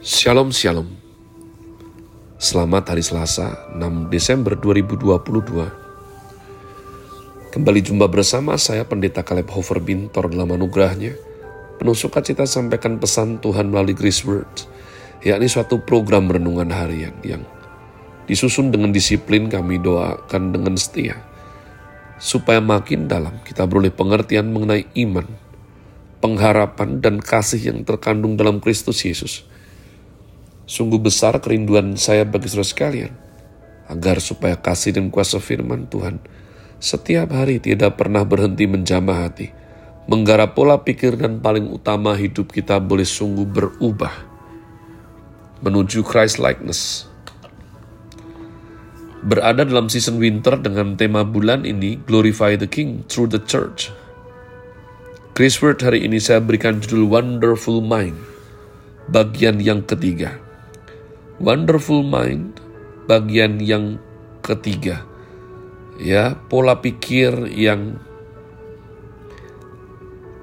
Shalom Shalom. Selamat hari Selasa 6 Desember 2022 Kembali jumpa bersama saya Pendeta Caleb Hofer Bintor dalam anugerahnya Penuh sukacita sampaikan pesan Tuhan melalui Grace Words yakni suatu program renungan harian yang disusun dengan disiplin kami doakan dengan setia supaya makin dalam kita beroleh pengertian mengenai iman, pengharapan, dan kasih yang terkandung dalam Kristus Yesus Sungguh besar kerinduan saya bagi saudara sekalian, agar supaya kasih dan kuasa firman Tuhan setiap hari tidak pernah berhenti menjamah hati, menggarap pola pikir dan paling utama hidup kita boleh sungguh berubah menuju Christ likeness. Berada dalam season winter dengan tema bulan ini Glorify the King through the Church. Chris Word hari ini saya berikan judul Wonderful Mind, bagian yang ketiga. Wonderful Mind bagian yang ketiga. Ya, pola pikir yang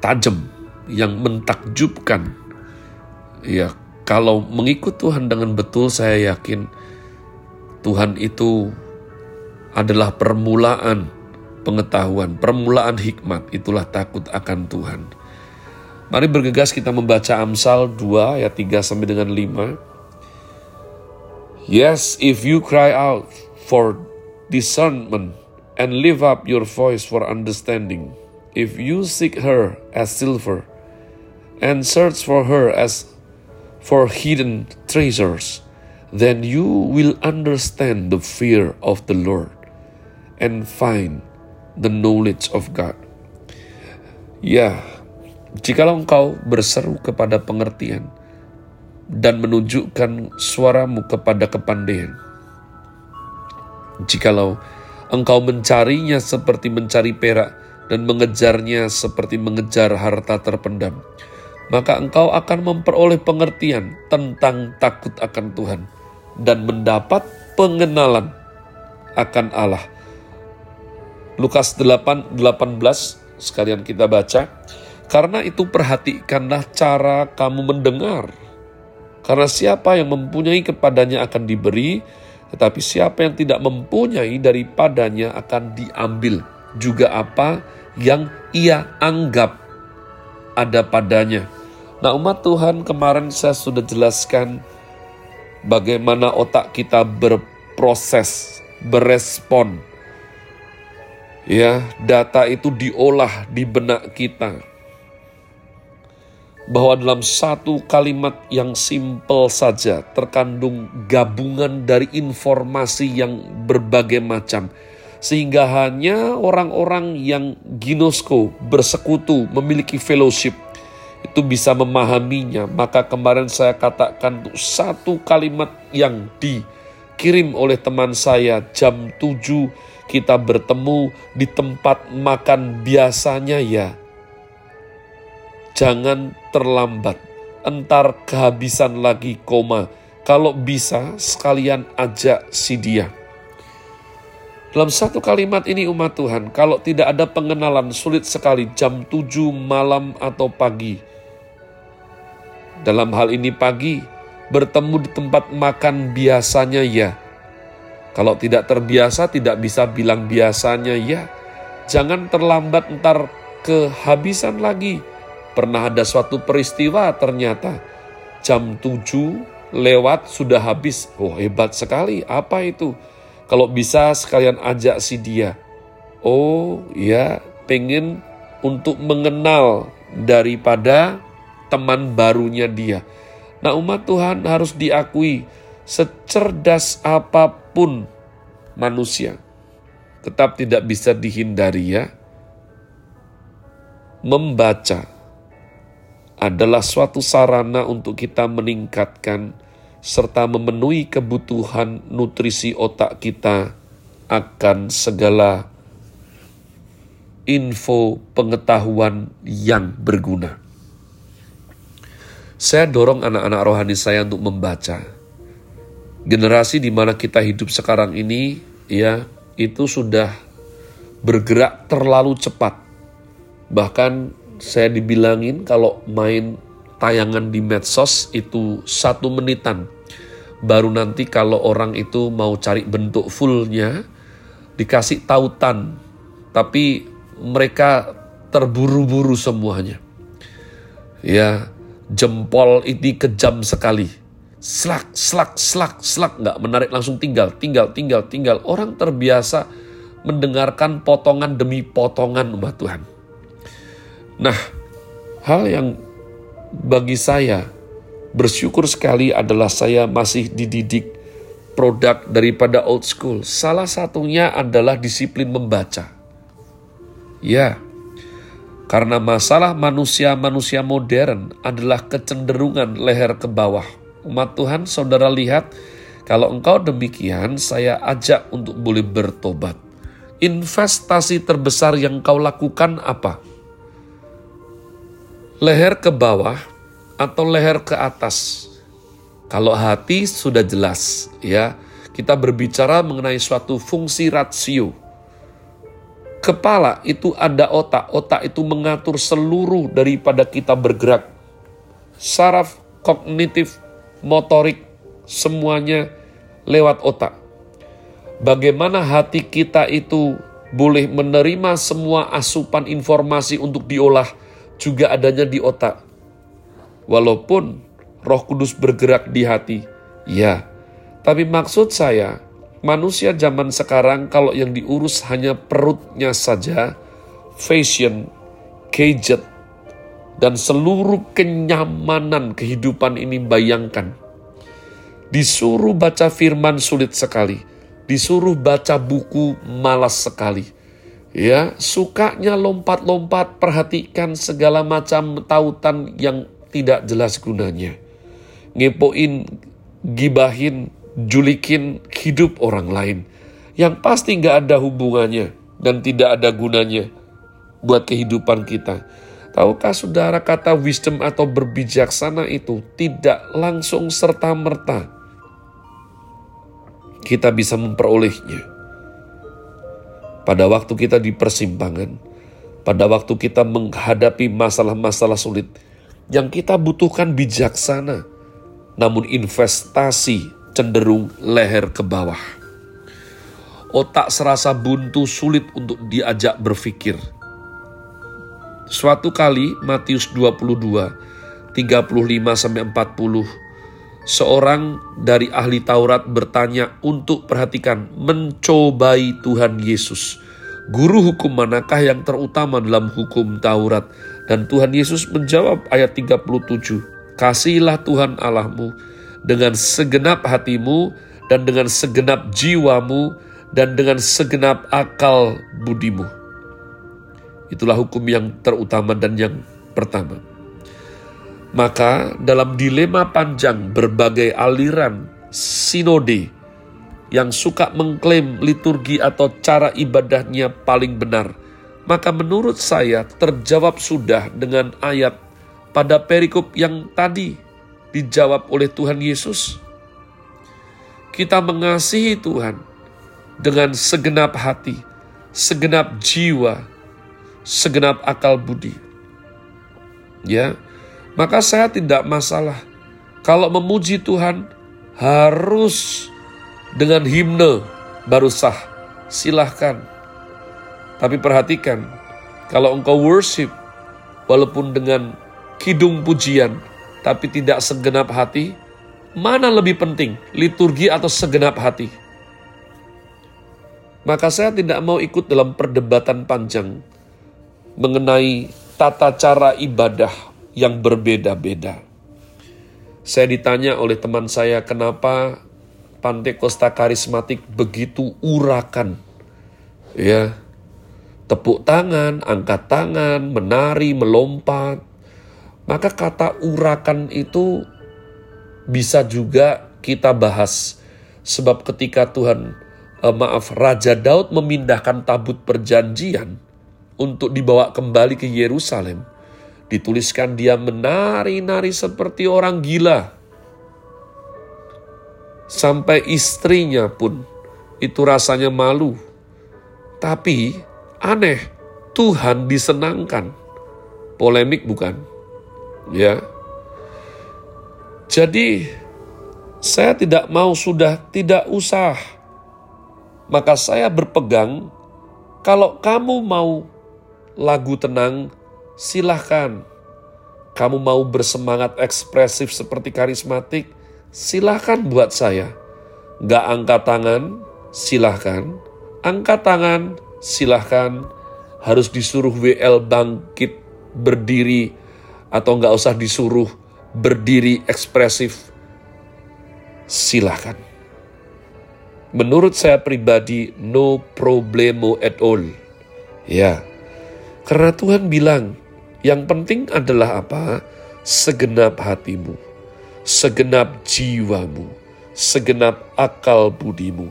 tajam, yang mentakjubkan. Ya, kalau mengikut Tuhan dengan betul saya yakin Tuhan itu adalah permulaan pengetahuan, permulaan hikmat, itulah takut akan Tuhan. Mari bergegas kita membaca Amsal 2 ayat 3 sampai dengan 5. Yes, if you cry out for discernment and lift up your voice for understanding, if you seek her as silver and search for her as for hidden treasures, then you will understand the fear of the Lord and find the knowledge of God. Ya, jikalau engkau berseru kepada pengertian, dan menunjukkan suaramu kepada kepandaian. Jikalau engkau mencarinya seperti mencari perak dan mengejarnya seperti mengejar harta terpendam, maka engkau akan memperoleh pengertian tentang takut akan Tuhan dan mendapat pengenalan akan Allah. Lukas 8, 18 sekalian kita baca. Karena itu perhatikanlah cara kamu mendengar karena siapa yang mempunyai kepadanya akan diberi, tetapi siapa yang tidak mempunyai daripadanya akan diambil. Juga apa yang ia anggap ada padanya. Nah umat Tuhan kemarin saya sudah jelaskan bagaimana otak kita berproses, berespon. Ya, data itu diolah di benak kita bahwa dalam satu kalimat yang simpel saja terkandung gabungan dari informasi yang berbagai macam. Sehingga hanya orang-orang yang ginosko, bersekutu, memiliki fellowship, itu bisa memahaminya. Maka kemarin saya katakan satu kalimat yang dikirim oleh teman saya jam 7 kita bertemu di tempat makan biasanya ya Jangan terlambat, entar kehabisan lagi koma. Kalau bisa, sekalian ajak si dia. Dalam satu kalimat ini umat Tuhan, kalau tidak ada pengenalan sulit sekali jam 7 malam atau pagi. Dalam hal ini pagi, bertemu di tempat makan biasanya ya. Kalau tidak terbiasa tidak bisa bilang biasanya ya. Jangan terlambat entar kehabisan lagi Pernah ada suatu peristiwa ternyata jam 7 lewat sudah habis. Oh hebat sekali, apa itu? Kalau bisa sekalian ajak si dia. Oh ya, pengen untuk mengenal daripada teman barunya dia. Nah umat Tuhan harus diakui secerdas apa pun manusia. Tetap tidak bisa dihindari ya. Membaca adalah suatu sarana untuk kita meningkatkan serta memenuhi kebutuhan nutrisi otak kita akan segala info pengetahuan yang berguna. Saya dorong anak-anak rohani saya untuk membaca. Generasi di mana kita hidup sekarang ini, ya, itu sudah bergerak terlalu cepat. Bahkan saya dibilangin kalau main tayangan di medsos itu satu menitan. Baru nanti kalau orang itu mau cari bentuk fullnya, dikasih tautan. Tapi mereka terburu-buru semuanya. Ya, jempol ini kejam sekali. Slak, slak, slak, slak, nggak menarik langsung tinggal, tinggal, tinggal, tinggal. Orang terbiasa mendengarkan potongan demi potongan umat Tuhan. Nah, hal yang bagi saya bersyukur sekali adalah saya masih dididik produk daripada old school. Salah satunya adalah disiplin membaca. Ya, karena masalah manusia-manusia modern adalah kecenderungan leher ke bawah. Umat Tuhan, saudara lihat, kalau engkau demikian, saya ajak untuk boleh bertobat. Investasi terbesar yang kau lakukan apa? Leher ke bawah atau leher ke atas. Kalau hati sudah jelas, ya, kita berbicara mengenai suatu fungsi rasio. Kepala itu ada otak, otak itu mengatur seluruh daripada kita bergerak. Saraf, kognitif, motorik, semuanya lewat otak. Bagaimana hati kita itu boleh menerima semua asupan informasi untuk diolah, juga adanya di otak. Walaupun Roh Kudus bergerak di hati, ya. Tapi maksud saya, manusia zaman sekarang kalau yang diurus hanya perutnya saja, fashion, gadget, dan seluruh kenyamanan kehidupan ini bayangkan. Disuruh baca firman sulit sekali, disuruh baca buku malas sekali Ya, sukanya lompat-lompat, perhatikan segala macam tautan yang tidak jelas gunanya. Ngepoin, gibahin, julikin hidup orang lain. Yang pasti nggak ada hubungannya dan tidak ada gunanya buat kehidupan kita. Tahukah saudara kata wisdom atau berbijaksana itu tidak langsung serta-merta kita bisa memperolehnya pada waktu kita di persimpangan, pada waktu kita menghadapi masalah-masalah sulit, yang kita butuhkan bijaksana, namun investasi cenderung leher ke bawah. Otak serasa buntu sulit untuk diajak berpikir. Suatu kali Matius 22 35 sampai 40 seorang dari ahli Taurat bertanya untuk perhatikan mencobai Tuhan Yesus Guru hukum manakah yang terutama dalam hukum Taurat? Dan Tuhan Yesus menjawab ayat 37, Kasihilah Tuhan Allahmu dengan segenap hatimu dan dengan segenap jiwamu dan dengan segenap akal budimu. Itulah hukum yang terutama dan yang pertama. Maka dalam dilema panjang berbagai aliran sinode yang suka mengklaim liturgi atau cara ibadahnya paling benar, maka menurut saya terjawab sudah dengan ayat pada perikop yang tadi dijawab oleh Tuhan Yesus. Kita mengasihi Tuhan dengan segenap hati, segenap jiwa, segenap akal budi. Ya, maka saya tidak masalah kalau memuji Tuhan harus dengan himne baru sah. Silahkan. Tapi perhatikan, kalau engkau worship, walaupun dengan kidung pujian, tapi tidak segenap hati, mana lebih penting, liturgi atau segenap hati? Maka saya tidak mau ikut dalam perdebatan panjang mengenai tata cara ibadah yang berbeda-beda. Saya ditanya oleh teman saya, kenapa Pantai Costa karismatik begitu urakan. Ya. Tepuk tangan, angkat tangan, menari, melompat. Maka kata urakan itu bisa juga kita bahas. Sebab ketika Tuhan, eh, maaf, Raja Daud memindahkan tabut perjanjian untuk dibawa kembali ke Yerusalem, dituliskan dia menari-nari seperti orang gila Sampai istrinya pun itu rasanya malu. Tapi aneh, Tuhan disenangkan. Polemik bukan? Ya. Jadi, saya tidak mau sudah tidak usah. Maka saya berpegang, kalau kamu mau lagu tenang, silahkan. Kamu mau bersemangat ekspresif seperti karismatik, silahkan buat saya. Gak angkat tangan, silahkan. Angkat tangan, silahkan. Harus disuruh WL bangkit, berdiri, atau nggak usah disuruh berdiri ekspresif, silahkan. Menurut saya pribadi, no problemo at all. Ya, karena Tuhan bilang, yang penting adalah apa? Segenap hatimu, segenap jiwamu, segenap akal budimu.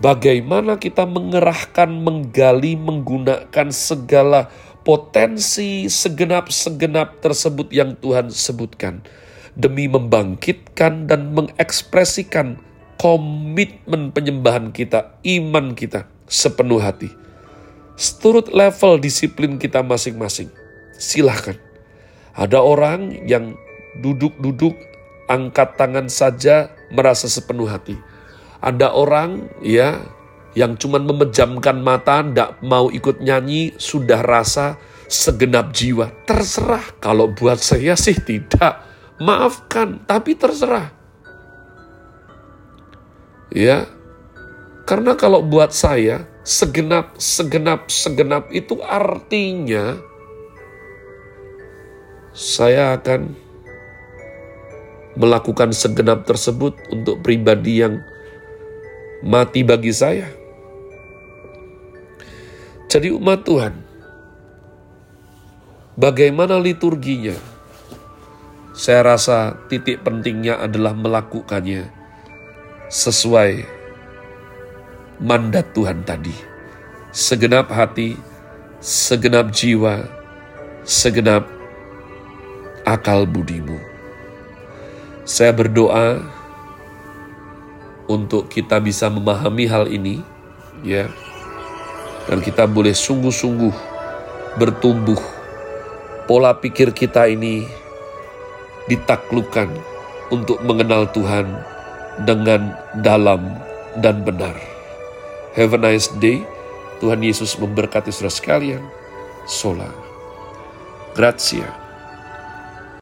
Bagaimana kita mengerahkan, menggali, menggunakan segala potensi segenap-segenap tersebut yang Tuhan sebutkan demi membangkitkan dan mengekspresikan komitmen penyembahan kita, iman kita sepenuh hati. Seturut level disiplin kita masing-masing. Silahkan. Ada orang yang duduk-duduk, angkat tangan saja merasa sepenuh hati. Ada orang ya yang cuma memejamkan mata, tidak mau ikut nyanyi, sudah rasa segenap jiwa. Terserah, kalau buat saya sih tidak. Maafkan, tapi terserah. Ya, karena kalau buat saya, segenap, segenap, segenap itu artinya saya akan melakukan segenap tersebut untuk pribadi yang mati bagi saya. Jadi umat Tuhan, bagaimana liturginya? Saya rasa titik pentingnya adalah melakukannya sesuai mandat Tuhan tadi. Segenap hati, segenap jiwa, segenap akal budimu. Saya berdoa untuk kita bisa memahami hal ini, ya dan kita boleh sungguh-sungguh bertumbuh. Pola pikir kita ini ditaklukkan untuk mengenal Tuhan dengan dalam dan benar. Have a nice day. Tuhan Yesus memberkati saudara sekalian. Sola. Grazie.